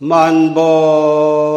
만법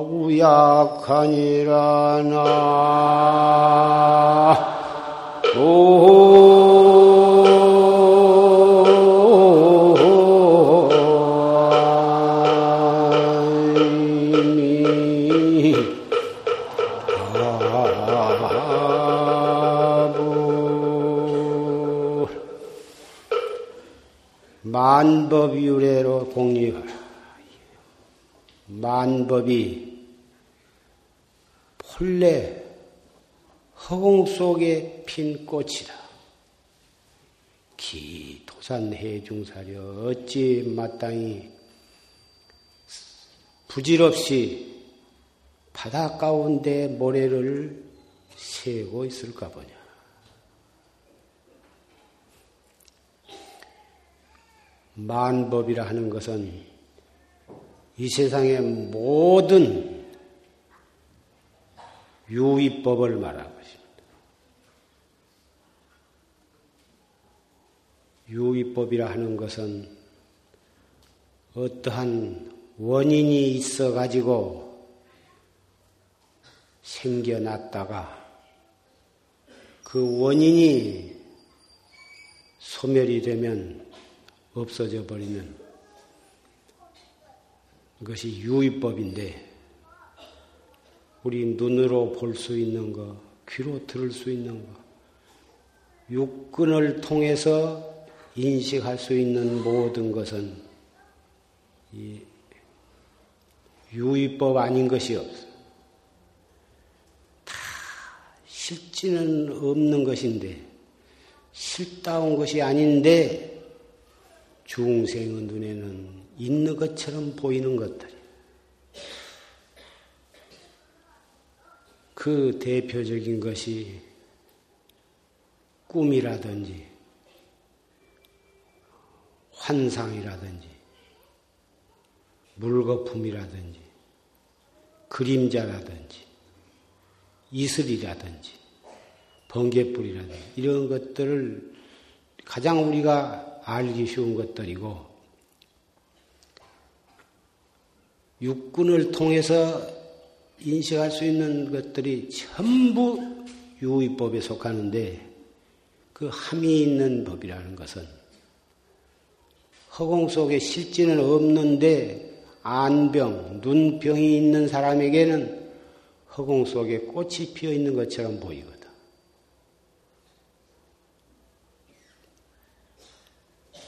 우약하니라 나 만법유래로 공립하라. 만법이 본래 허공 속에 핀 꽃이라. 기 도산 해중사려 어찌 마땅히 부질없이 바다 가운데 모래를 세고 있을까 보냐. 만법이라 하는 것은 이 세상의 모든 유의법을 말하는 것입니다. 유의법이라 하는 것은 어떠한 원인이 있어 가지고 생겨났다가 그 원인이 소멸이 되면 없어져 버리는 것이 유의법인데 우리 눈으로 볼 수 있는 것, 귀로 들을 수 있는 것, 육근을 통해서 인식할 수 있는 모든 것은 이 유의법 아닌 것이 없어. 다 실지는 없는 것인데, 실다운 것이 아닌데, 중생의 눈에는 있는 것처럼 보이는 것들. 그 대표적인 것이 꿈이라든지 환상이라든지 물거품이라든지 그림자라든지 이슬이라든지 번개불이라든지 이런 것들을 가장 우리가 알기 쉬운 것들이고 육군을 통해서 인식할 수 있는 것들이 전부 유의법에 속하는데 그 함이 있는 법이라는 것은 허공 속에 실지는 없는데 안병, 눈병이 있는 사람에게는 허공 속에 꽃이 피어 있는 것처럼 보이거든.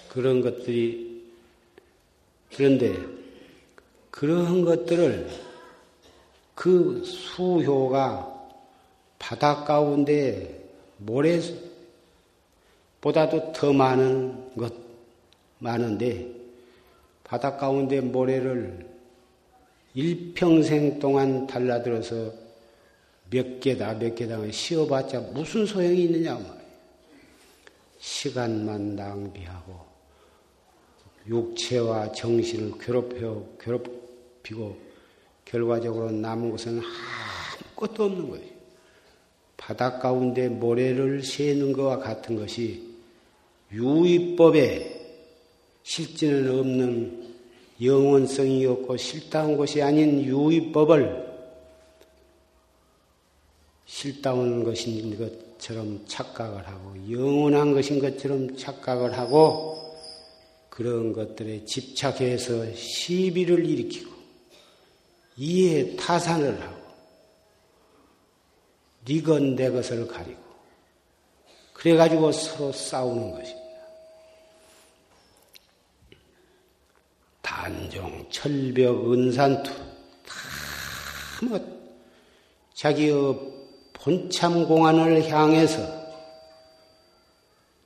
그런 것들이 그런데 그런 것들을 그 수효가 바다 가운데 모래보다도 더 많은 것 많은데 바다 가운데 모래를 일평생 동안 달라들어서 몇 개다 몇 개다 씌워봤자 무슨 소용이 있느냐 말이에요. 시간만 낭비하고 육체와 정신을 괴롭혀 괴롭히고 결과적으로 남은 것은 아무것도 없는 거예요. 바다 가운데 모래를 세는 것과 같은 것이 유의법에 실지는 없는 영원성이 없고 실다운 것이 아닌 유의법을 실다운 것인 것처럼 착각을 하고 영원한 것인 것처럼 착각을 하고 그런 것들에 집착해서 시비를 일으키고 이해 타산을 하고 니건 내 것을 가리고 그래가지고 서로 싸우는 것입니다. 단종, 철벽, 은산투 다뭐 자기의 본참 공안을 향해서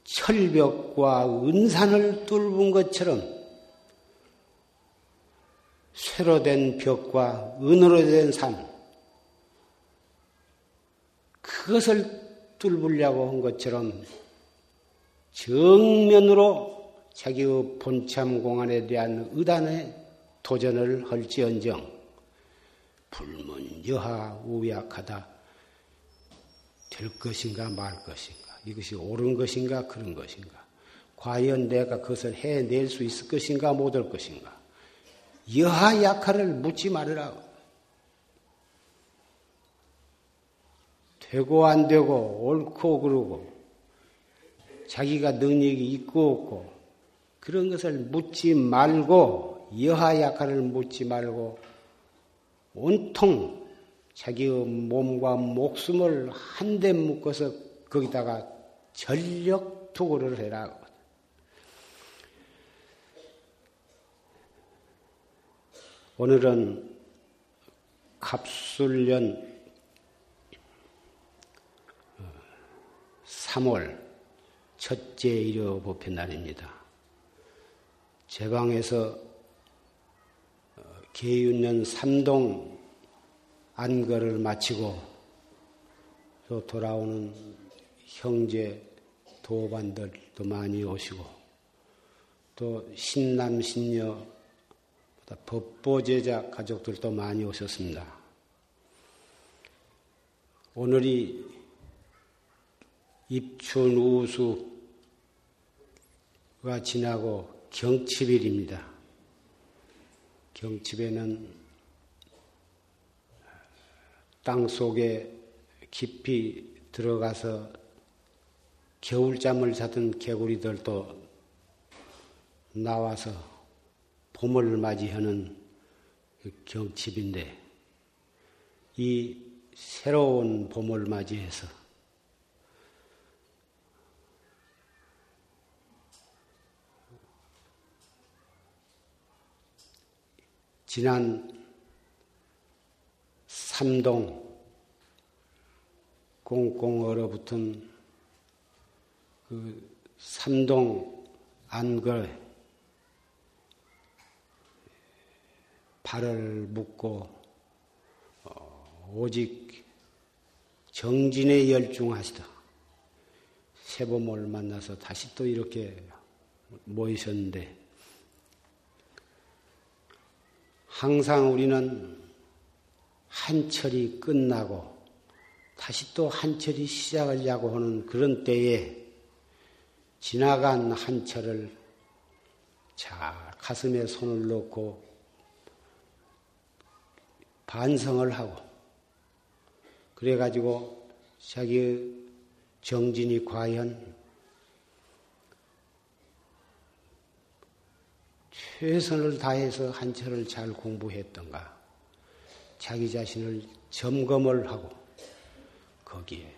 철벽과 은산을 뚫은 것처럼 쇠로 된 벽과 은으로 된 산, 그것을 뚫으려고 한 것처럼 정면으로 자기의 본참 공안에 대한 의단에 도전을 할지언정 불문 여하 우약하다 될 것인가 말 것인가 이것이 옳은 것인가 그런 것인가 과연 내가 그것을 해낼 수 있을 것인가 못할 것인가 여하 약화를 묻지 말으라 되고 안 되고 옳고 그르고 자기가 능력이 있고 없고 그런 것을 묻지 말고 여하 약화를 묻지 말고 온통 자기의 몸과 목숨을 한데 묶어서 거기다가 전력 투구를 해라. 오늘은 갑술년 3월 첫째 일요 보편 날입니다. 제 방에서 어, 계윤년 삼동 안거를 마치고 또 돌아오는 형제 도반들도 많이 오시고 또 신남 신녀 법보제자 가족들도 많이 오셨습니다. 오늘이 입춘 우수가 지나고 경칩일입니다. 경칩에는 땅 속에 깊이 들어가서 겨울잠을 자던 개구리들도 나와서 봄을 맞이하는 그 경칩인데 이 새로운 봄을 맞이해서 지난 삼동 꽁꽁 얼어붙은 그 삼동 안걸 발을 묶고 어, 오직 정진에 열중하시다. 세범을 만나서 다시 또 이렇게 모이셨는데 항상 우리는 한철이 끝나고 다시 또 한철이 시작하려고 하는 그런 때에 지나간 한철을 잘 가슴에 손을 넣고 반성을 하고 그래가지고 자기의 정진이 과연 최선을 다해서 한철을 잘 공부했던가, 자기 자신을 점검을 하고, 거기에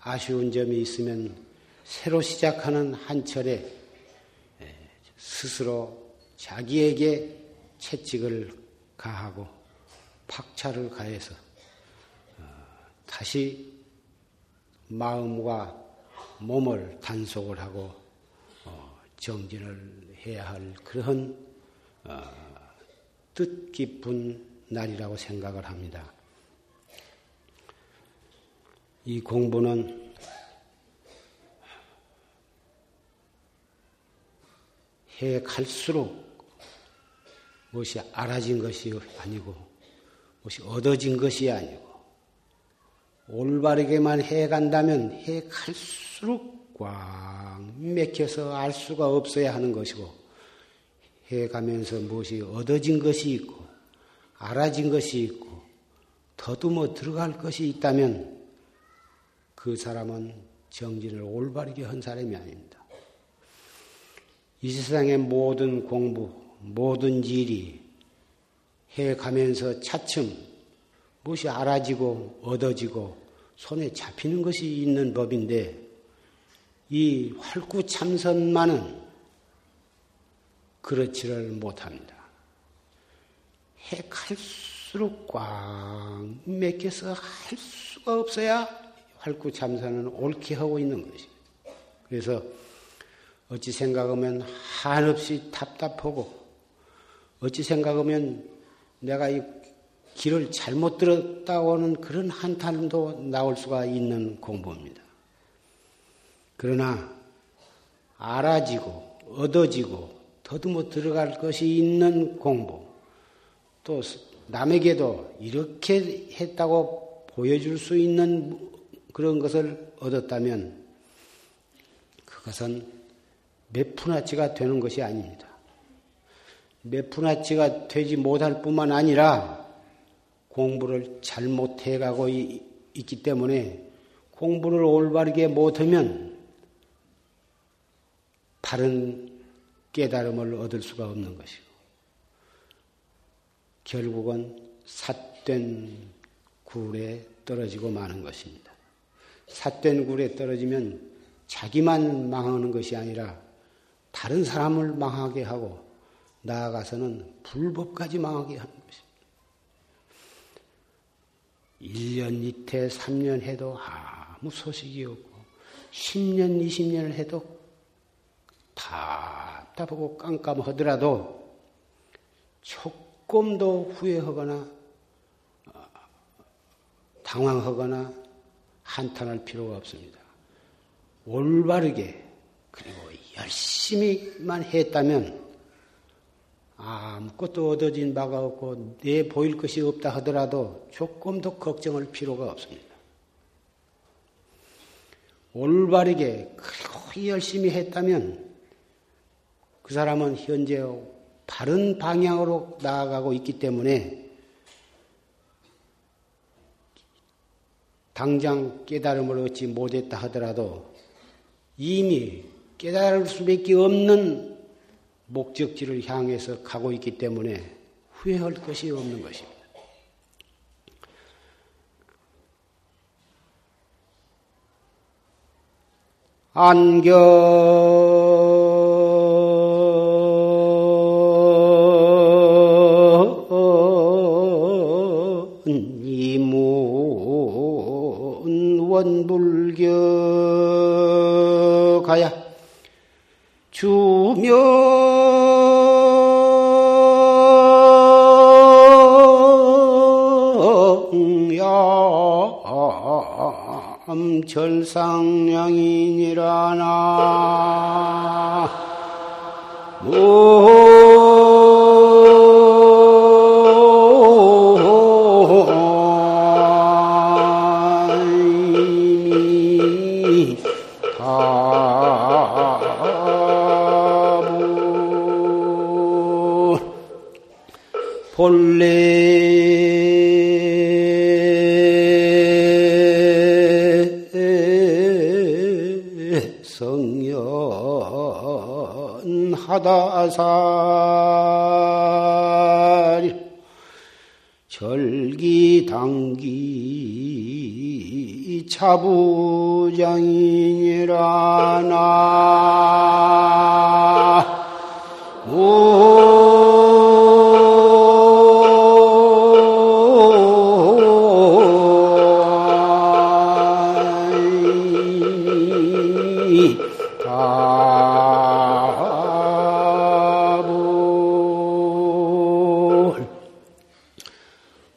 아쉬운 점이 있으면 새로 시작하는 한철에 스스로 자기에게 채찍을 가하고 박차를 가해서 어, 다시 마음과 몸을 단속을 하고 어, 정진을 해야 할 그런 어, 뜻깊은 날이라고 생각을 합니다. 이 공부는 해 갈수록 무엇이 알아진 것이 아니고 무엇이 얻어진 것이 아니고 올바르게만 해 간다면 해 갈수록 꽉 맥혀서 알 수가 없어야 하는 것이고 해가면서 무엇이 얻어진 것이 있고 알아진 것이 있고 더듬어 들어갈 것이 있다면 그 사람은 정진을 올바르게 한 사람이 아닙니다. 이 세상의 모든 공부, 모든 일이 해 가면서 차츰 무엇이 알아지고 얻어지고 손에 잡히는 것이 있는 법인데 이 활구참선만은 그렇지를 못합니다. 해 갈수록 꽉 맥혀서 할 수가 없어야 활구참선은 옳게 하고 있는 것입니다. 그래서 어찌 생각하면 한없이 답답하고 어찌 생각하면 내가 이 길을 잘못 들었다고는 그런 한탄도 나올 수가 있는 공부입니다. 그러나 알아지고 얻어지고 더듬어 들어갈 것이 있는 공부 또 남에게도 이렇게 했다고 보여줄 수 있는 그런 것을 얻었다면 그것은 몇 푼아치가 되는 것이 아닙니다. 몇 푼아치가 되지 못할 뿐만 아니라 공부를 잘 못해가고 있기 때문에 공부를 올바르게 못하면 바른 깨달음을 얻을 수가 없는 것이고 결국은 삿된 굴에 떨어지고 마는 것입니다. 삿된 굴에 떨어지면 자기만 망하는 것이 아니라 다른 사람을 망하게 하고 나아가서는 불법까지 망하게 하는 것입니다. 1년 이태 3년 해도 아무 소식이 없고 10년 20년을 해도 답답하고 깜깜하더라도 조금도 후회하거나 어, 당황하거나 한탄할 필요가 없습니다. 올바르게 그리고 열심히만 했다면 아무것도 얻어진 바가 없고 내 보일 것이 없다 하더라도 조금도 걱정할 필요가 없습니다. 올바르게 그리고 열심히 했다면 그 사람은 현재 바른 방향으로 나아가고 있기 때문에 당장 깨달음을 얻지 못했다 하더라도 이미 깨달을 수밖에 없는 목적지를 향해서 가고 있기 때문에 후회할 것이 없는 것입니다. 안경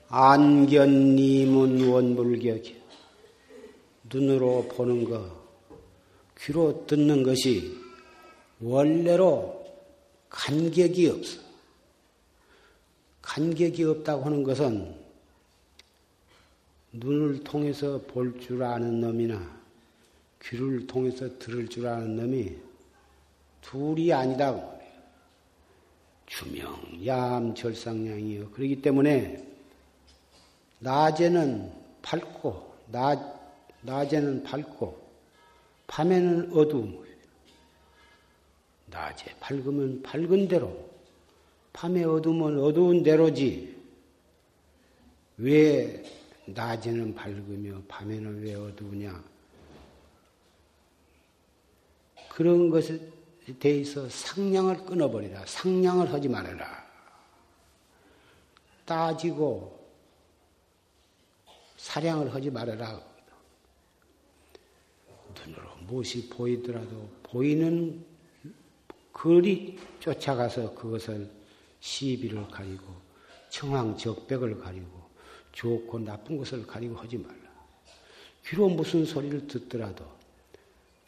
안견님은 원불격이 눈으로 보는 것, 귀로 듣는 것이 원래로 간격이 없어. 간격이 없다고 하는 것은 눈을 통해서 볼 줄 아는 놈이나 귀를 통해서 들을 줄 아는 놈이 둘이 아니다. 주명, 얌, 절상량이요. 그렇기 때문에 낮에는 밝고, 낮, 낮에는 밝고, 밤에는 어두움. 낮에 밝으면 밝은 대로, 밤에 어두우면 어두운 대로지. 왜 낮에는 밝으며 밤에는 왜 어두우냐? 그런 것에 대해서 상냥을 끊어버리라. 상냥을 하지 말아라. 따지고 사량을 하지 말아라. 눈으로 무엇이 보이더라도 보이는 거리 쫓아가서 그것을 시비를 가리고 청황적백을 가리고 좋고 나쁜 것을 가리고 하지 말라. 귀로 무슨 소리를 듣더라도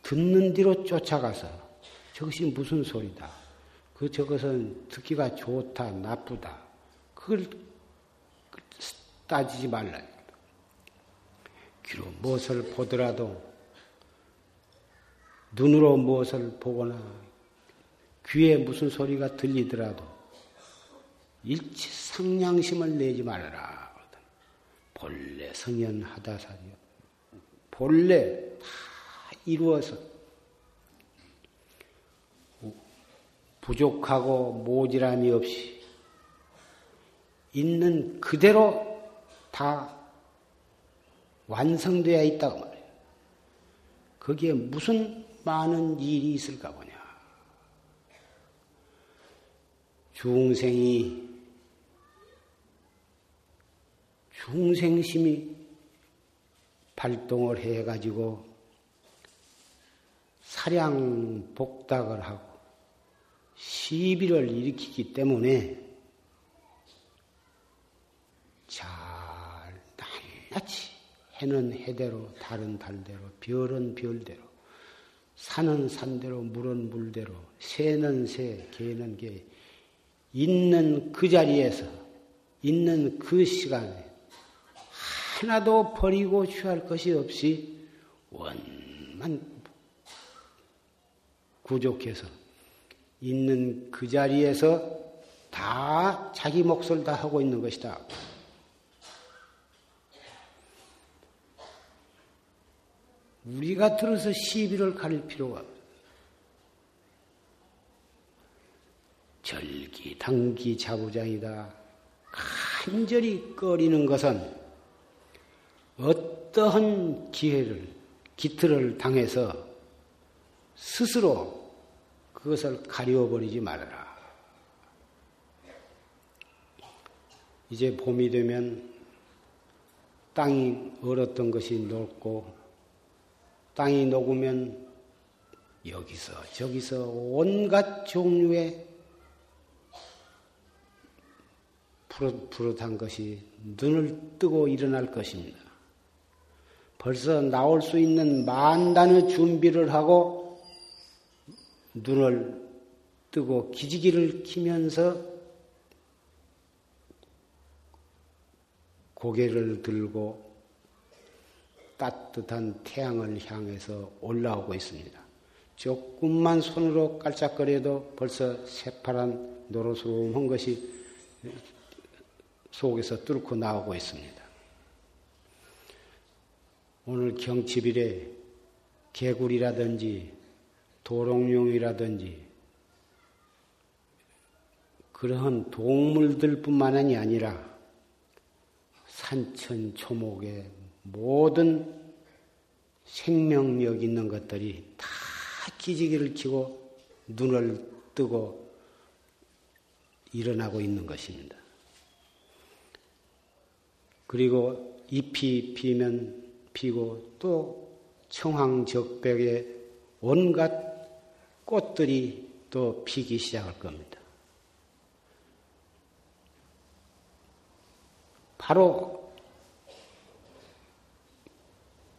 듣는 뒤로 쫓아가서 저것이 무슨 소리다. 그 저것은 듣기가 좋다, 나쁘다. 그걸 따지지 말라. 귀로 무엇을 보더라도 눈으로 무엇을 보거나 귀에 무슨 소리가 들리더라도 일치 상냥심을 내지 말아라. 본래 성현하다사리요. 본래 다 이루어서 부족하고 모질함이 없이 있는 그대로 다 완성되어 있다고 말해요. 거기에 무슨 많은 일이 있을까 보냐. 중생이 중생심이 발동을 해가지고 사량 복닥을 하고 시비를 일으키기 때문에 잘 낱낱이 해는 해대로 달은 달대로 별은 별대로 산은 산대로 물은 물대로 새는 새 개는 개 있는 그 자리에서 있는 그 시간에 하나도 버리고 취할 것이 없이 원만 구족해서 있는 그 자리에서 다 자기 몫을 다 하고 있는 것이다. 우리가 들어서 시비를 가릴 필요가 절기, 당기, 자부장이다. 간절히 꺼리는 것은 어떠한 기회를, 기틀을 당해서 스스로 그것을 가리워버리지 말아라. 이제 봄이 되면 땅이 얼었던 것이 녹고 땅이 녹으면 여기서 저기서 온갖 종류의 푸릇푸릇한 것이 눈을 뜨고 일어날 것입니다. 벌써 나올 수 있는 만단의 준비를 하고 눈을 뜨고 기지기를 키면서 고개를 들고 따뜻한 태양을 향해서 올라오고 있습니다. 조금만 손으로 깔짝거려도 벌써 새파란 노릇스러운 것이 속에서 뚫고 나오고 있습니다. 오늘 경칩일에 개구리라든지 도롱뇽이라든지 그러한 동물들뿐만이 아니라 산천 초목의 모든 생명력 있는 것들이 다 기지개를 치고 눈을 뜨고 일어나고 있는 것입니다. 그리고 잎이 피면 피고 또 청황적백에 온갖 꽃들이 또 피기 시작할 겁니다. 바로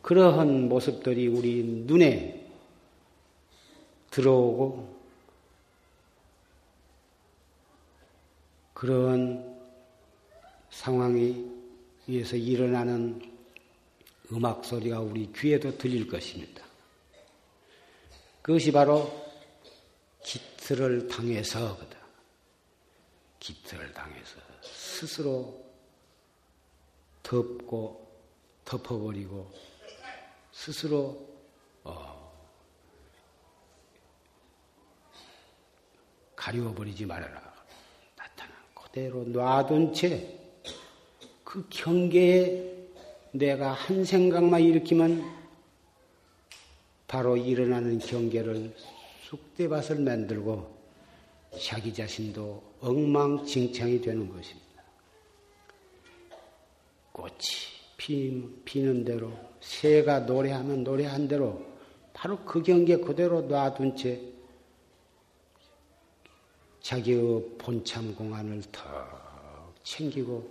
그러한 모습들이 우리 눈에 들어오고 그런 상황이 위에서 일어나는 음악 소리가 우리 귀에도 들릴 것입니다. 그것이 바로 기틀을 당해서거든. 기틀을 당해서 스스로 덮고 덮어버리고 스스로 어, 가리워버리지 말아라. 나타난 그대로 놔둔 채 그 경계에 내가 한 생각만 일으키면 바로 일어나는 경계를 쑥대밭을 만들고 자기 자신도 엉망진창이 되는 것입니다. 꽃이 피, 피는 대로 새가 노래하면 노래한 대로 바로 그 경계 그대로 놔둔 채 자기의 본참 공안을 더 챙기고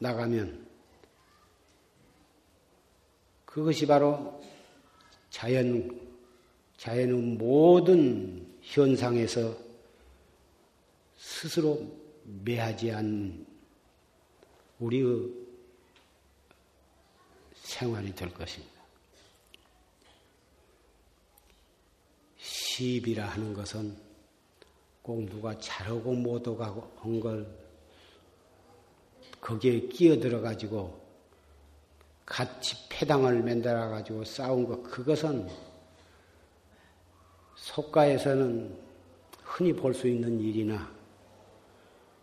나가면 그것이 바로 자연, 자연의 모든 현상에서 스스로 매하지 않는 우리의 생활이 될 것입니다. 시비라 하는 것은 꼭 누가 잘하고 못하고 한 걸 거기에 끼어들어 가지고 같이 패당을 만들어 가지고 싸운 것 그것은 속가에서는 흔히 볼 수 있는 일이나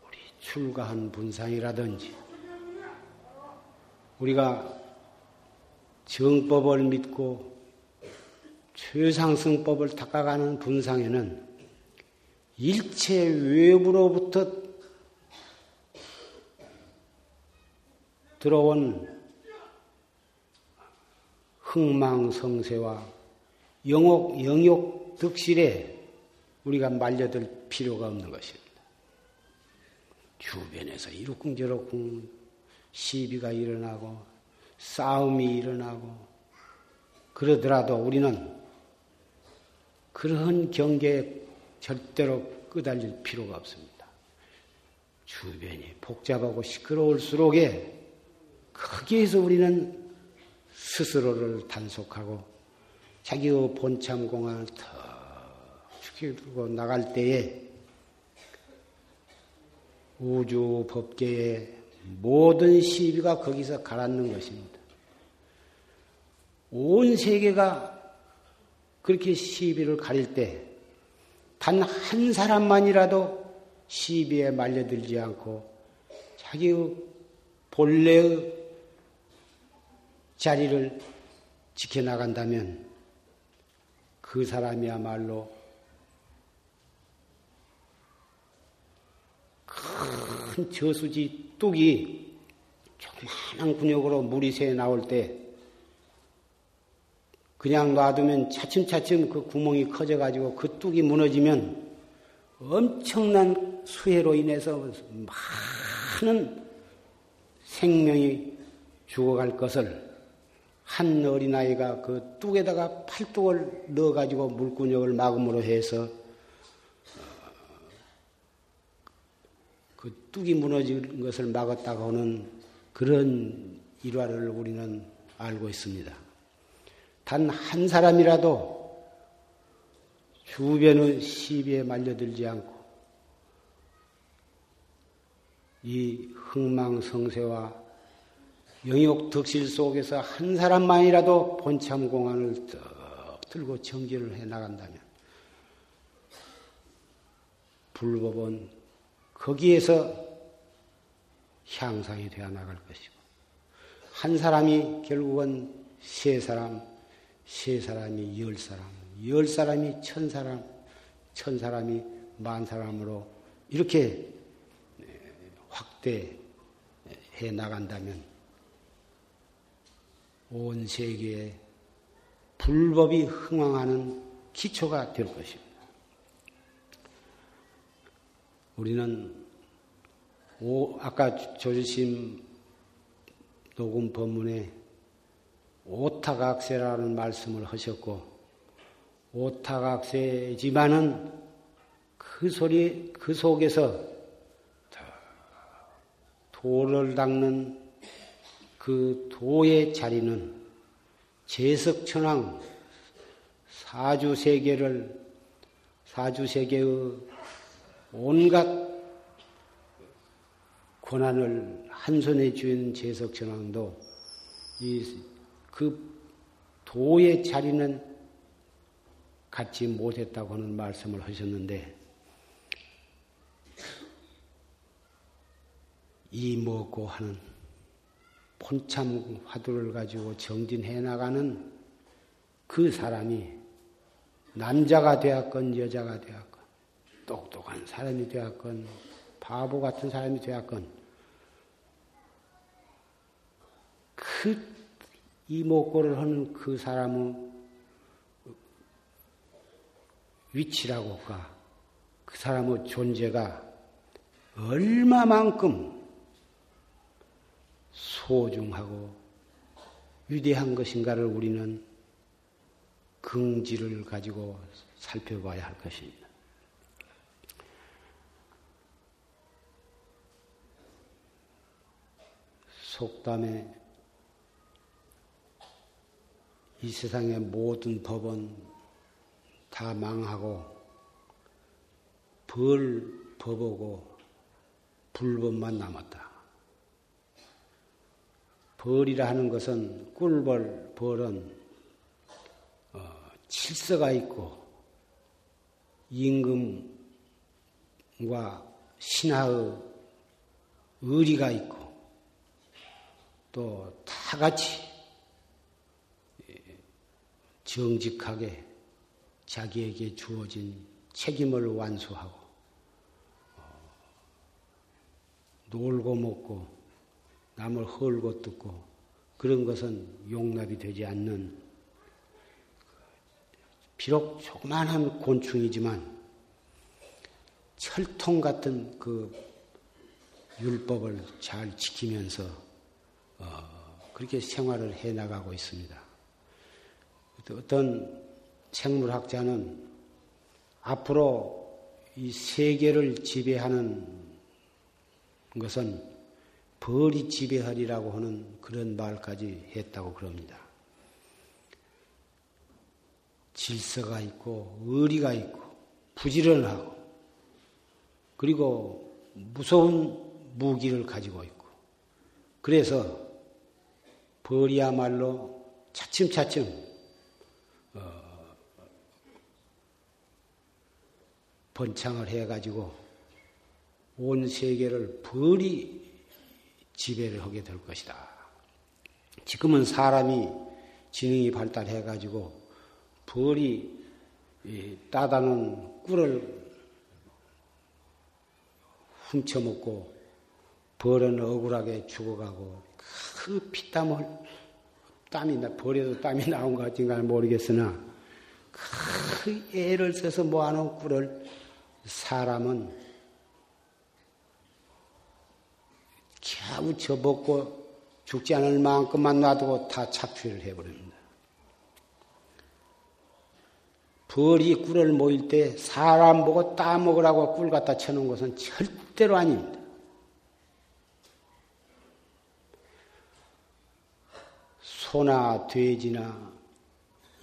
우리 출가한 분상이라든지 우리가 정법을 믿고 최상승법을 닦아가는 분상에는 일체 외부로부터 들어온 흥망성쇠와 영옥, 영욕 득실에 우리가 말려들 필요가 없는 것입니다. 주변에서 이룩쿵저룩쿵 시비가 일어나고 싸움이 일어나고 그러더라도 우리는 그러한 경계에 절대로 끄달릴 필요가 없습니다. 주변이 복잡하고 시끄러울수록에 거기에서 우리는 스스로를 단속하고 자기의 본참 공안을 더 죽이고 나갈 때에 우주 법계의 모든 시비가 거기서 가라앉는 것입니다. 온 세계가 그렇게 시비를 가릴 때 단 한 사람만이라도 시비에 말려들지 않고 자기의 본래의 자리를 지켜나간다면 그 사람이야말로 큰 저수지 뚝이 조그마한 군역으로 물이 새 나올 때 그냥 놔두면 차츰차츰 그 구멍이 커져가지고 그 뚝이 무너지면 엄청난 수해로 인해서 많은 생명이 죽어갈 것을 한 어린아이가 그 뚝에다가 팔뚝을 넣어가지고 물구녕을 막음으로 해서 어, 그 뚝이 무너진 것을 막았다고 하는 그런 일화를 우리는 알고 있습니다. 단 한 사람이라도 주변의 시비에 말려들지 않고 이 흥망성쇠와 영역 덕실 속에서 한 사람만이라도 본참 공안을 떡 들고 정진을 해 나간다면 불법은 거기에서 향상이 되어 나갈 것이고 한 사람이 결국은 세 사람, 세 사람이 열 사람, 열 사람이 천 사람, 천 사람이 만 사람으로 이렇게 확대해 나간다면 온 세계에 불법이 흥왕하는 기초가 될 것입니다. 우리는 오, 아까 조주심 녹음 법문에 오타각세라는 말씀을 하셨고 오타각세지만은 그 소리 그 속에서 도를 닦는 그 도의 자리는 제석천왕 사주세계를 사주세계의 온갖 권한을 한 손에 쥐은 재석천왕도 이 그 도의 자리는 갖지 못했다고 하는 말씀을 하셨는데 이 먹고 하는 본참 화두를 가지고 정진해 나가는 그 사람이 남자가 되었건 여자가 되었건 똑똑한 사람이 되었건 바보 같은 사람이 되었건 그 이목고를 하는 그 사람의 위치라고 할까 그 사람의 존재가 얼마만큼 소중하고 위대한 것인가를 우리는 긍지를 가지고 살펴봐야 할 것입니다. 속담에 이 세상의 모든 법은 다 망하고 벌 법하고 불법만 남았다. 벌이라 하는 것은 꿀벌 벌은 어, 칠서가 있고 임금과 신하의 의리가 있고 또 다 같이 정직하게 자기에게 주어진 책임을 완수하고 어, 놀고 먹고 남을 헐고 뜯고 그런 것은 용납이 되지 않는 비록 조그만한 곤충이지만 철통 같은 그 율법을 잘 지키면서 어, 그렇게 생활을 해 나가고 있습니다. 어떤 생물학자는 앞으로 이 세계를 지배하는 것은 벌이 지배하리라고 하는 그런 말까지 했다고 그럽니다. 질서가 있고 의리가 있고 부지런하고 그리고 무서운 무기를 가지고 있고 그래서 벌이야말로 차츰차츰 번창을 해가지고 온 세계를 벌이 지배를 하게 될 것이다. 지금은 사람이 지능이 발달해 가지고 벌이 따다는 꿀을 훔쳐먹고 벌은 억울하게 죽어가고 그 피땀을 땀이 나 벌에도 땀이 나온 것 같은가 모르겠으나 그 애를 써서 모아놓은 꿀을 사람은 겨우 저먹고 죽지 않을 만큼만 놔두고 다 착취를 해버립니다. 벌이 꿀을 모일 때 사람 보고 따먹으라고 꿀 갖다 쳐놓은 것은 절대로 아닙니다. 소나 돼지나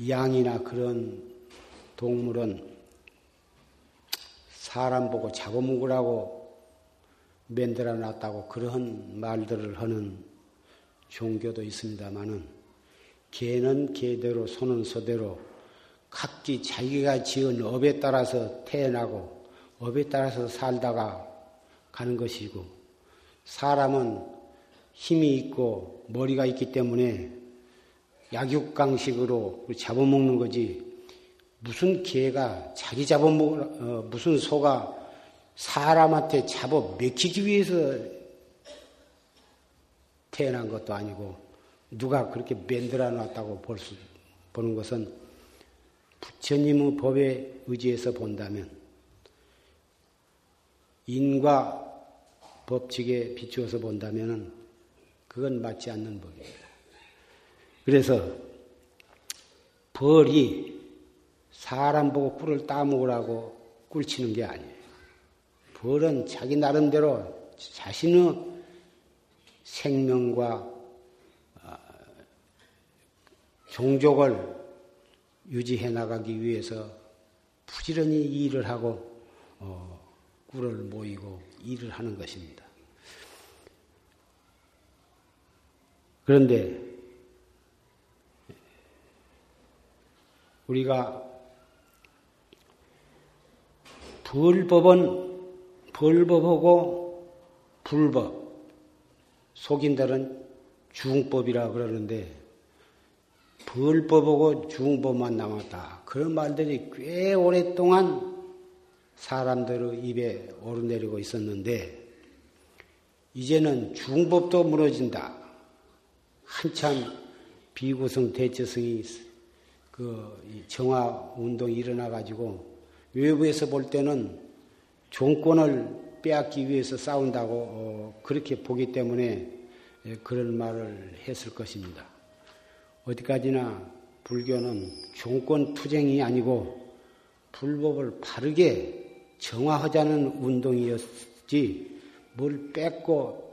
양이나 그런 동물은 사람 보고 잡아먹으라고 만들어 놨다고 그런 말들을 하는 종교도 있습니다만은 개는 개대로 소는 소대로 각기 자기가 지은 업에 따라서 태어나고 업에 따라서 살다가 가는 것이고 사람은 힘이 있고 머리가 있기 때문에 약육강식으로 잡아먹는 거지 무슨 개가 자기 잡아먹을, 어, 무슨 소가 사람한테 잡아 먹히기 위해서 태어난 것도 아니고 누가 그렇게 만들어 놨다고 볼 수, 보는 것은 부처님의 법에 의지해서 본다면 인과 법칙에 비추어서 본다면 그건 맞지 않는 법입니다. 그래서 벌이 사람 보고 꿀을 따먹으라고 꿀치는 게 아니에요. 벌은 자기 나름대로 자신의 생명과 어, 종족을 유지해 나가기 위해서 부지런히 일을 하고 어, 꿀을 모이고 일을 하는 것입니다. 그런데 우리가 불법은 불법하고 불법 속인들은 중법이라 그러는데 불법하고 중법만 남았다. 그런 말들이 꽤 오랫동안 사람들의 입에 오르내리고 있었는데 이제는 중법도 무너진다. 한참 비구성 대처성이 그 정화 운동이 일어나 가지고 외부에서 볼 때는 종권을 빼앗기 위해서 싸운다고 어, 그렇게 보기 때문에 예, 그런 말을 했을 것입니다. 어디까지나 불교는 종권 투쟁이 아니고 불법을 바르게 정화하자는 운동이었지 뭘 뺏고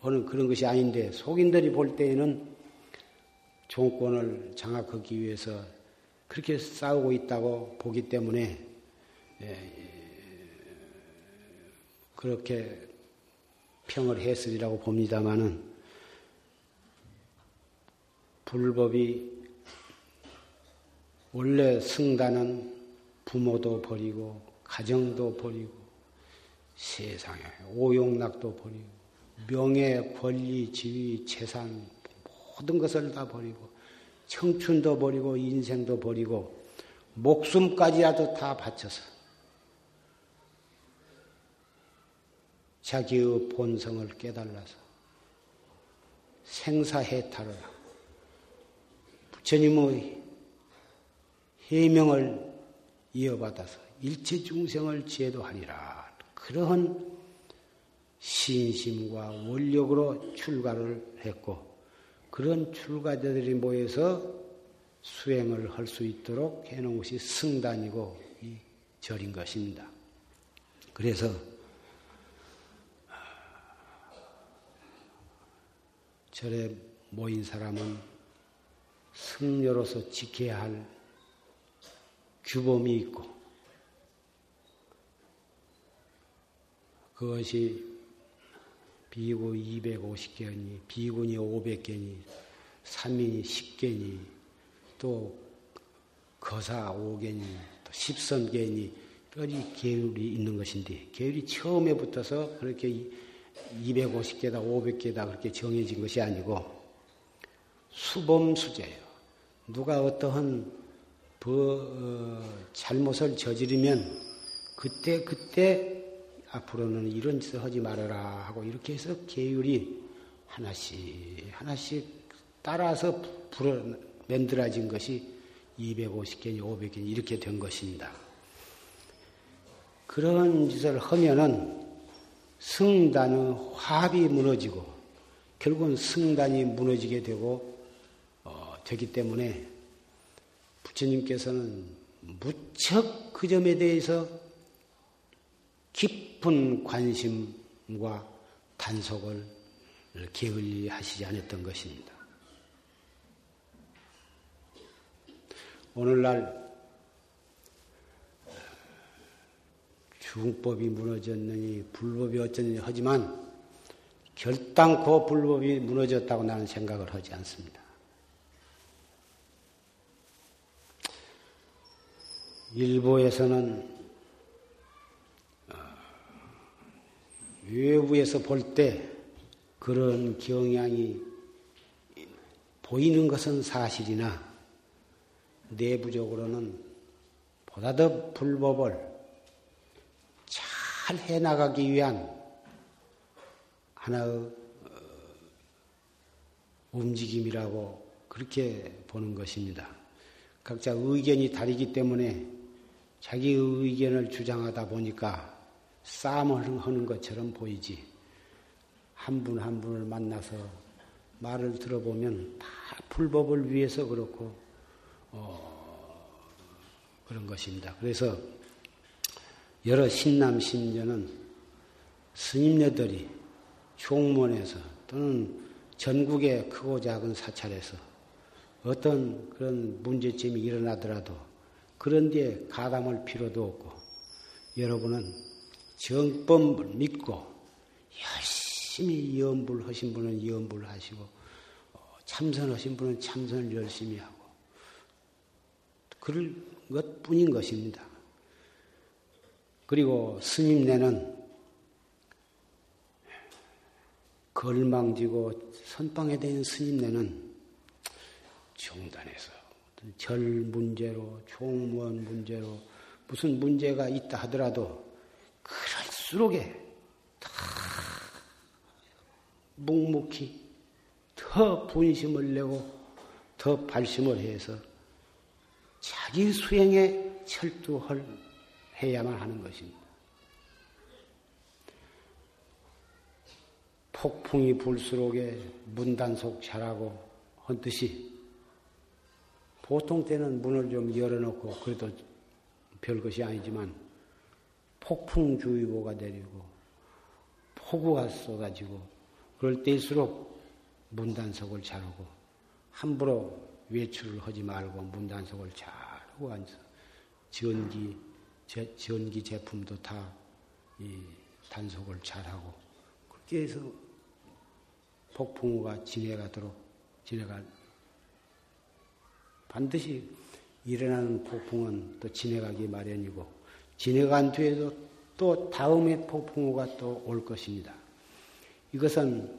하는 그런 것이 아닌데 속인들이 볼 때에는 종권을 장악하기 위해서 그렇게 싸우고 있다고 보기 때문에 예, 그렇게 평을 했으리라고 봅니다마는 불법이 원래 승단은 부모도 버리고 가정도 버리고 세상에 오용락도 버리고 명예, 권리, 지위, 재산 모든 것을 다 버리고 청춘도 버리고 인생도 버리고 목숨까지라도 다 바쳐서 자기의 본성을 깨달아서 생사해탈을 부처님의 해명을 이어받아서 일체 중생을 제도하니라 그러한 신심과 원력으로 출가를 했고 그런 출가자들이 모여서 수행을 할 수 있도록 해놓은 것이 승단이고 이 절인 것입니다. 그래서 절에 모인 사람은 승려로서 지켜야 할 규범이 있고 그것이 비구 250개니, 비군이 500개니, 삼인이 10개니, 또 거사 5개니, 또 십선개니, 여러 계율이 있는 것인데, 계율이 처음에 붙어서 그렇게 250개다, 500개다 그렇게 정해진 것이 아니고, 수범수제예요. 누가 어떠한 어, 잘못을 저지르면, 그때, 그때 앞으로는 이런 짓을 하지 말아라 하고 이렇게 해서 계율이 하나씩 하나씩 따라서 불어 만들어진 것이 250개니 500개니 이렇게 된 것입니다. 그런 짓을 하면은 승단의 화합이 무너지고 결국은 승단이 무너지게 되고 어, 되기 때문에 부처님께서는 무척 그 점에 대해서 깊은 관심과 단속을 게을리 하시지 않았던 것입니다. 오늘날 중법이 무너졌느니 불법이 어쩌느니 하지만 결단코 불법이 무너졌다고 나는 생각을 하지 않습니다. 일부에서는 외부에서 볼 때 그런 경향이 보이는 것은 사실이나 내부적으로는 보다 더 불법을 잘 해나가기 위한 하나의 어, 움직임이라고 그렇게 보는 것입니다. 각자 의견이 다르기 때문에 자기 의견을 주장하다 보니까 싸움을 하는 것처럼 보이지. 한 분한 한 분을 만나서 말을 들어보면 다 불법을 위해서 그렇고, 어, 그런 것입니다. 그래서 여러 신남 신녀는 스님네들이 총문에서 또는 전국의 크고 작은 사찰에서 어떤 그런 문제점이 일어나더라도 그런 데에 가담할 필요도 없고 여러분은 정법을 믿고 열심히 염불 하신 분은 염불 하시고 어, 참선하신 분은 참선을 열심히 하고 그럴 것 뿐인 것입니다. 그리고 스님네는 걸망지고 선방에 대한 스님네는 정단해서 절 문제로 총무원 문제로 무슨 문제가 있다 하더라도 그럴수록에 다 묵묵히 더 분심을 내고 더 발심을 해서 자기 수행에 철두할 해야만 하는 것입니다. 폭풍이 불수록에 문단속 잘하고 한 듯이 보통 때는 문을 좀 열어놓고 그래도 별 것이 아니지만 폭풍주의보가 내리고 폭우가 쏟아지고 그럴 때일수록 문단속을 잘하고 함부로 외출을 하지 말고 문단속을 잘하고 앉아 전기 제, 전기 제품도 다이 단속을 잘하고 그렇게 해서 폭풍우가 지내가도록 지내가 반드시 일어나는 폭풍은 또 지내가기 마련이고 지내간 뒤에도 또 다음에 폭풍우가 또 올 것입니다. 이것은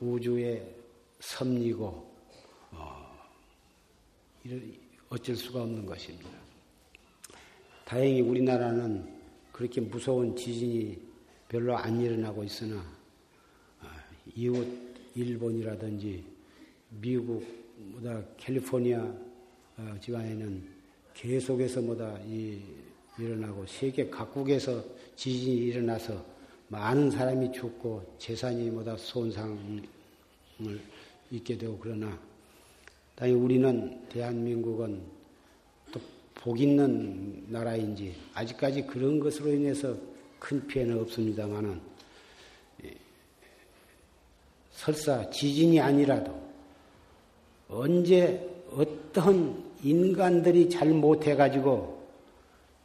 우주의 섭리고 어, 어쩔 수가 없는 것입니다. 다행히 우리나라는 그렇게 무서운 지진이 별로 안 일어나고 있으나 어, 이웃 일본이라든지 미국 뭐다 캘리포니아 어, 지방에는 계속해서 뭐다 이 일어나고 세계 각국에서 지진이 일어나서 많은 사람이 죽고 재산이 뭐다 손상을 입게 되고 그러나 당연히 우리는 대한민국은 또 복 있는 나라인지 아직까지 그런 것으로 인해서 큰 피해는 없습니다만은 예, 설사 지진이 아니라도 언제 어떤 인간들이 잘 못해가지고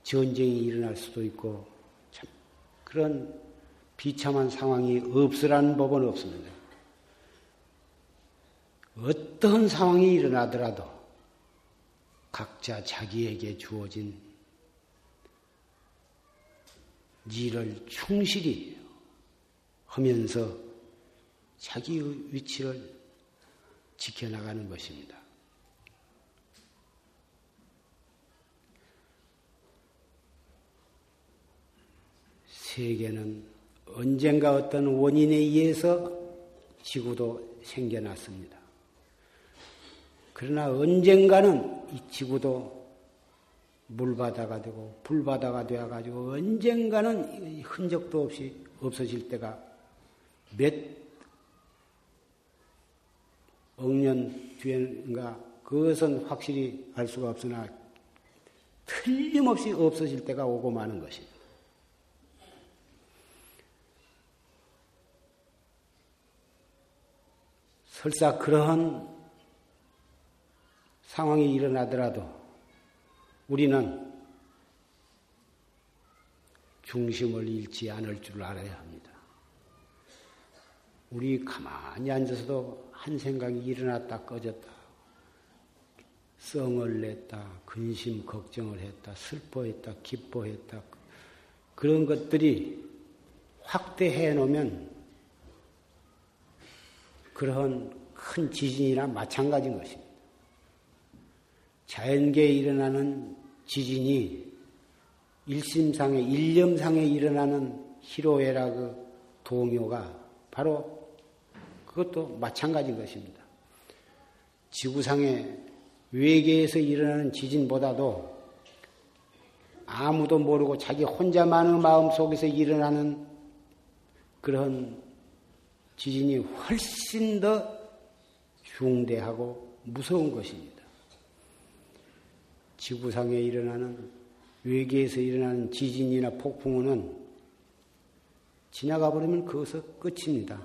전쟁이 일어날 수도 있고 참 그런 비참한 상황이 없으라는 법은 없습니다. 어떤 상황이 일어나더라도 각자 자기에게 주어진 일을 충실히 하면서 자기의 위치를 지켜나가는 것입니다. 세계는 언젠가 어떤 원인에 의해서 지구도 생겨났습니다. 그러나 언젠가는 이 지구도 물바다가 되고 불바다가 되어가지고 언젠가는 흔적도 없이 없어질 때가 몇 억년 뒤인가 그것은 확실히 알 수가 없으나 틀림없이 없어질 때가 오고 마는 것입니다. 설사 그러한 상황이 일어나더라도 우리는 중심을 잃지 않을 줄 알아야 합니다. 우리 가만히 앉아서도 한 생각이 일어났다 꺼졌다. 성을 냈다, 근심, 걱정을 했다, 슬퍼했다, 기뻐했다. 그런 것들이 확대해 놓으면 그런 큰 지진이나 마찬가지인 것입니다. 자연계에 일어나는 지진이 일심상에, 일념상에 일어나는 희로애락 동요가 바로 그것도 마찬가지인 것입니다. 지구상의 외계에서 일어나는 지진보다도 아무도 모르고 자기 혼자만의 마음 속에서 일어나는 그런 지진이 훨씬 더 중대하고 무서운 것입니다. 지구상에 일어나는 외계에서 일어나는 지진이나 폭풍우는 지나가 버리면 그것은 끝입니다.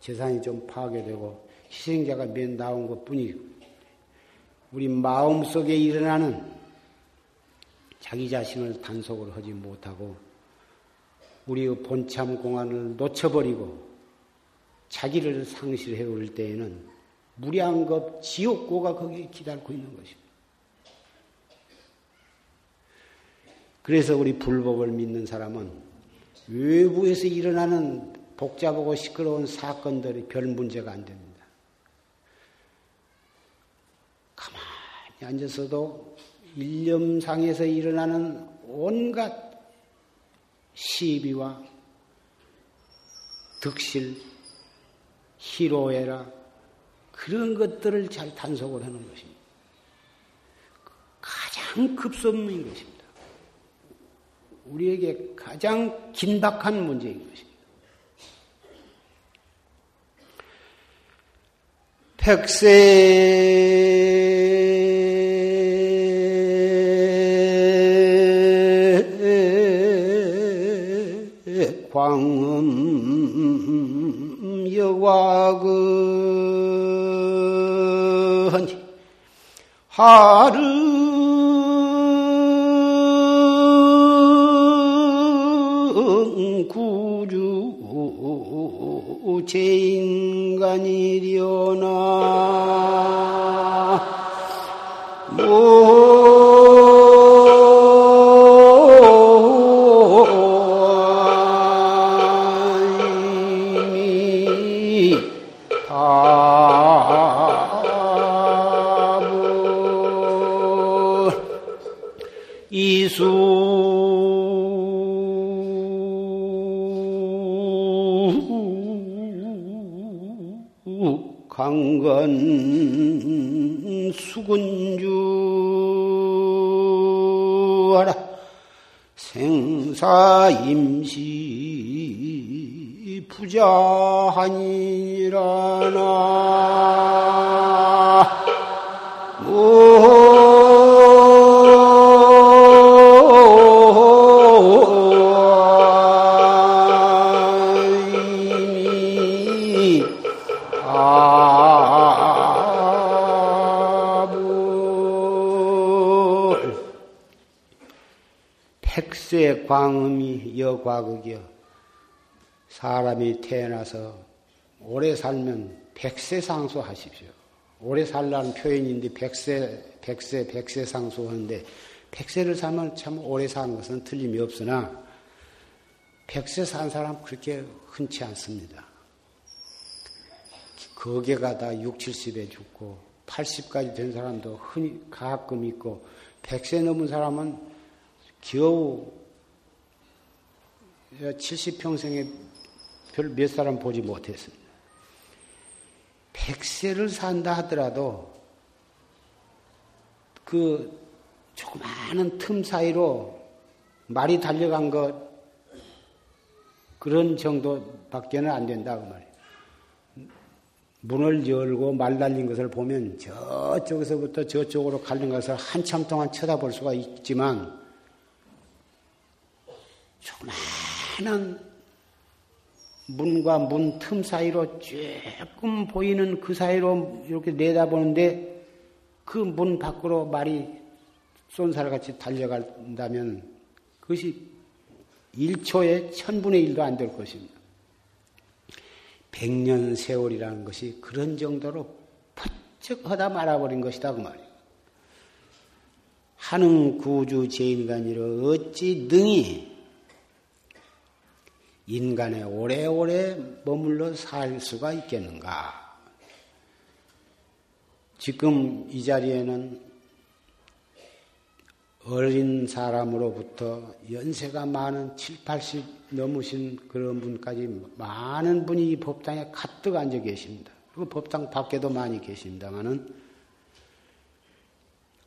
재산이 좀 파괴되고 희생자가 몇 나온 것 뿐이고 우리 마음 속에 일어나는 자기 자신을 단속을 하지 못하고 우리의 본참 공안을 놓쳐버리고 자기를 상실해 올 때에는 무량겁 지옥고가 거기에 기다리고 있는 것입니다. 그래서 우리 불법을 믿는 사람은 외부에서 일어나는 복잡하고 시끄러운 사건들이 별 문제가 안 됩니다. 가만히 앉아서도 일념상에서 일어나는 온갖 시비와 득실, 희로애라 그런 것들을 잘 단속을 하는 것입니다. 가장 급선무인 것입니다. 우리에게 가장 긴박한 문제인 것입니다. 백세 광음 여과근 하루 제인간이려나. 임시 부자하니라나 광음이 여과극이여. 사람이 태어나서 오래 살면 백세 상수 하십시오. 오래 살라는 표현인데 백세, 백세, 백세 상수 하는데 백세를 살면 참 오래 사는 것은 틀림이 없으나 백세 산 사람 그렇게 흔치 않습니다. 거기가 다 6, 70에 죽고 80까지 된 사람도 흔히 가끔 있고 백세 넘은 사람은 겨우 70평생에 별 몇 사람 보지 못했습니다. 100세를 산다 하더라도 그 조그마한 틈 사이로 말이 달려간 것 그런 정도밖에는 안 된다 그 말이에요. 문을 열고 말 달린 것을 보면 저쪽에서부터 저쪽으로 가는 것을 한참 동안 쳐다볼 수가 있지만 조그마 환한 문과 문 틈 사이로 조금 보이는 그 사이로 이렇게 내다보는데 그 문 밖으로 말이 쏜살같이 달려간다면 그것이 1초에 천분의 1도 안 될 것입니다. 백년 세월이라는 것이 그런 정도로 퍼쩍 하다 말아버린 것이다 그 말이에요. 하는 구주 제인간이로 어찌 능히 인간에 오래오래 머물러 살 수가 있겠는가? 지금 이 자리에는 어린 사람으로부터 연세가 많은 7, 80 넘으신 그런 분까지 많은 분이 이 법당에 가득 앉아 계십니다. 그리고 법당 밖에도 많이 계십니다만은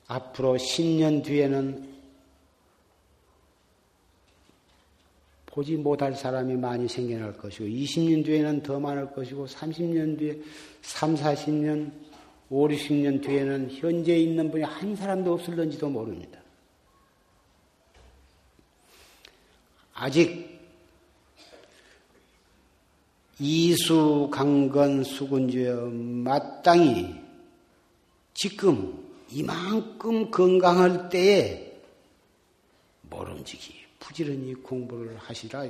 앞으로 10년 뒤에는 보지 못할 사람이 많이 생겨날 것이고 20년 뒤에는 더 많을 것이고 30년 뒤에 3, 40년, 5, 60년 뒤에는 현재 있는 분이 한 사람도 없을런지도 모릅니다. 아직 이수 강건 수군주여 마땅히 지금 이만큼 건강할 때에 모름지기 부지런히 공부를 하시라.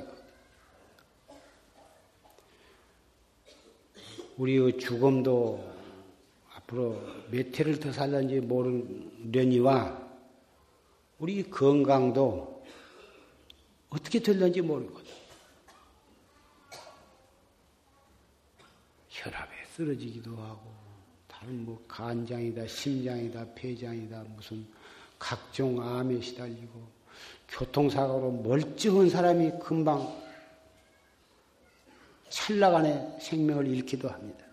우리의 죽음도 앞으로 몇 해를 더 살는지 모르려니와 우리 건강도 어떻게 될는지 모르거든. 혈압에 쓰러지기도 하고 다른 뭐 간장이다, 심장이다, 폐장이다 무슨 각종 암에 시달리고 교통사고로 멀쩡한 사람이 금방 찰나간에 생명을 잃기도 합니다.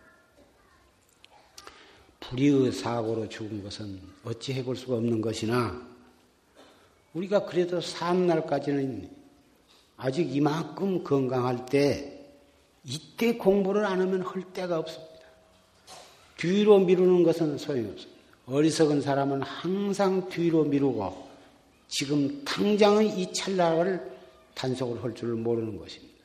불의의 사고로 죽은 것은 어찌 해볼 수가 없는 것이나 우리가 그래도 사는 날까지는 아직 이만큼 건강할 때 이때 공부를 안 하면 할 데가 없습니다. 뒤로 미루는 것은 소용없습니다. 어리석은 사람은 항상 뒤로 미루고 지금 당장의 이 찰나를 단속을 할 줄을 모르는 것입니다.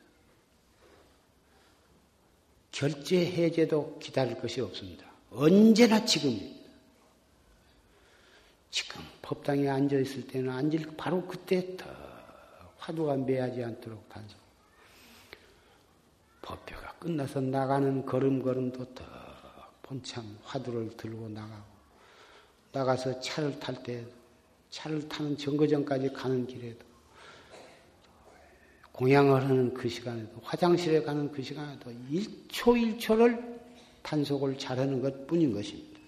결제 해제도 기다릴 것이 없습니다. 언제나 지금입니다. 지금 법당에 앉아 있을 때는 앉을 바로 그때 더 화두가 매하지 않도록 단속. 법회가 끝나서 나가는 걸음걸음도 더 본참 화두를 들고 나가고 나가서 차를 탈 때 차를 타는 정거장까지 가는 길에도 공양을 하는 그 시간에도 화장실에 가는 그 시간에도 1초 1초를 단속을 잘하는 것 뿐인 것입니다.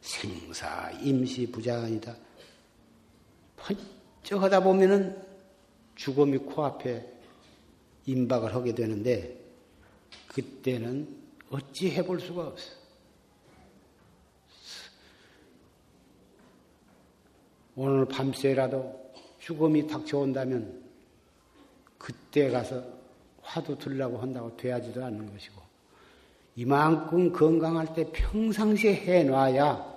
생사 임시 부자아니다 번쩍 하다 보면은 죽음이 코앞에 임박을 하게 되는데 그때는 어찌 해볼 수가 없어. 오늘 밤새라도 죽음이 닥쳐온다면 그때 가서 화두 들라고 한다고 돼야지도 않는 것이고 이만큼 건강할 때 평상시에 해놔야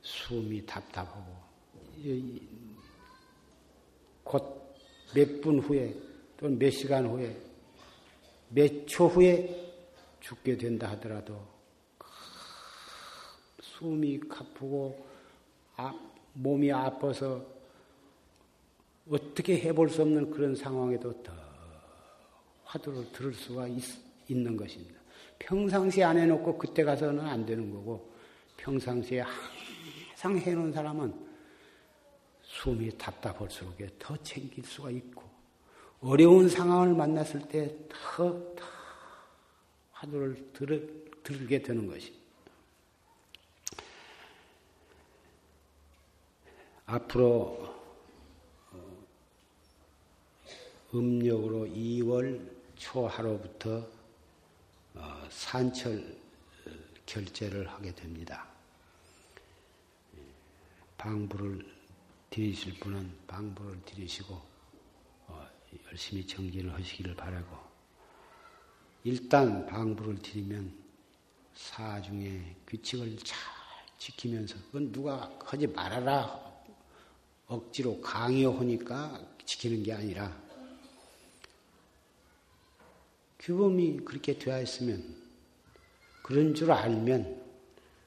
숨이 답답하고 곧 몇 분 후에 또는 몇 시간 후에 몇 초 후에 죽게 된다 하더라도 숨이 가쁘고 아, 몸이 아파서 어떻게 해볼 수 없는 그런 상황에도 더 화두를 들을 수가 있, 있는 것입니다. 평상시에 안 해놓고 그때 가서는 안 되는 거고 평상시에 항상 해놓은 사람은 숨이 답답할수록 더 챙길 수가 있고 어려운 상황을 만났을 때 더 더 화두를 들, 들게 되는 것입니다. 앞으로 음력으로 2월 초하루부터 어, 산철 결제를 하게 됩니다. 방부를 드리실 분은 방부를 드리시고 어, 열심히 정진을 하시기를 바라고 일단 방부를 드리면 사중의 규칙을 잘 지키면서 그건 누가 하지 말아라 억지로 강요하니까 지키는 게 아니라 규범이 그렇게 되어 있으면 그런 줄 알면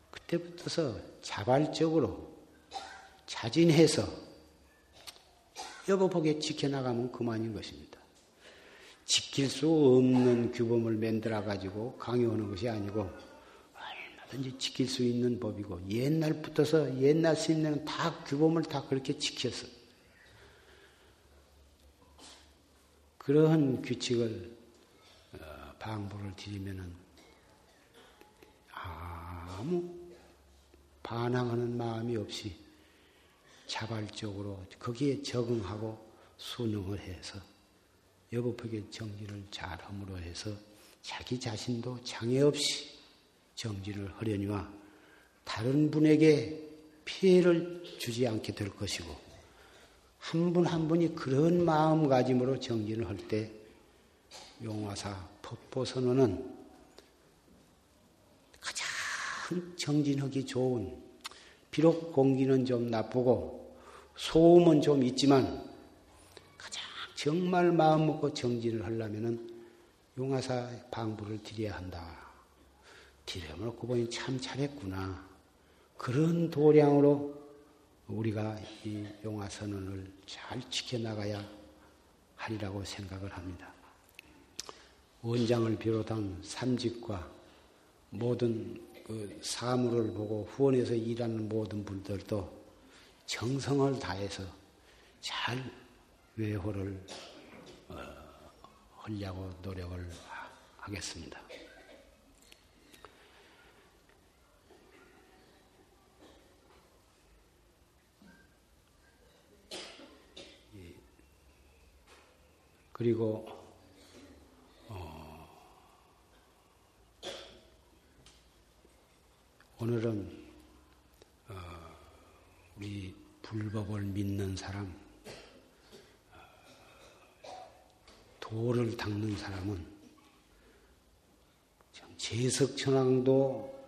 그때부터서 자발적으로 자진해서 여보보게 지켜나가면 그만인 것입니다. 지킬 수 없는 규범을 만들어 가지고 강요하는 것이 아니고 얼마든지 지킬 수 있는 법이고 옛날부터서 옛날 스님들은 다 규범을 다 그렇게 지켰어. 그러한 규칙을 방부를 드리면은 아무 반항하는 마음이 없이 자발적으로 거기에 적응하고 순응을 해서 여법하게 정진을 잘 함으로 해서 자기 자신도 장애 없이 정진을 하려니와 다른 분에게 피해를 주지 않게 될 것이고 한 분한 한 분이 그런 마음가짐으로 정진을 할 때 용화사 법보선언은 가장 정진하기 좋은 비록 공기는 좀 나쁘고 소음은 좀 있지만 가장 정말 마음 먹고 정진을 하려면은 용화사 방부를 드려야 한다. 드려놓고 보니 참 잘했구나. 그런 도량으로 우리가 이 용화선언을 잘 지켜나가야 하리라고 생각을 합니다. 원장을 비롯한 삼직과 모든 그 사물을 보고 후원해서 일하는 모든 분들도 정성을 다해서 잘 외호를 어, 하려고 노력을 하겠습니다. 그리고 어, 오늘은 어, 우리 불법을 믿는 사람, 어, 도를 닦는 사람은 제석천왕도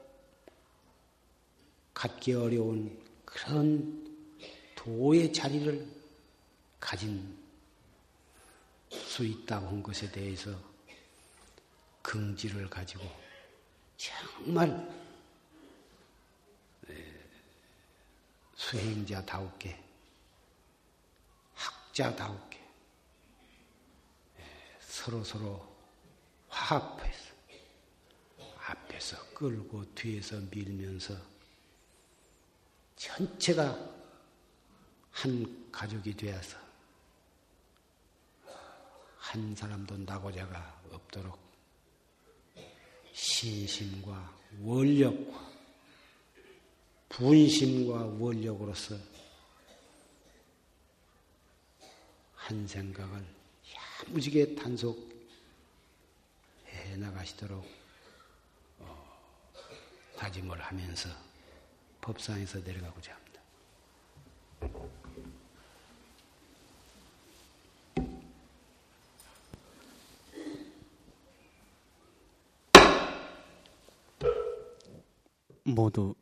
갖기 어려운 그런 도의 자리를 가진 수 있다고 한 것에 대해서 긍지를 가지고 정말 수행자다우게 학자다우게 서로 서로 화합해서 앞에서 끌고 뒤에서 밀면서 전체가 한 가족이 되어서 한 사람도 나고자가 없도록 신심과 원력과 분심과 원력으로서 한 생각을 야무지게 단속해 나가시도록 어, 다짐을 하면서 법상에서 내려가고자 합니다. 모두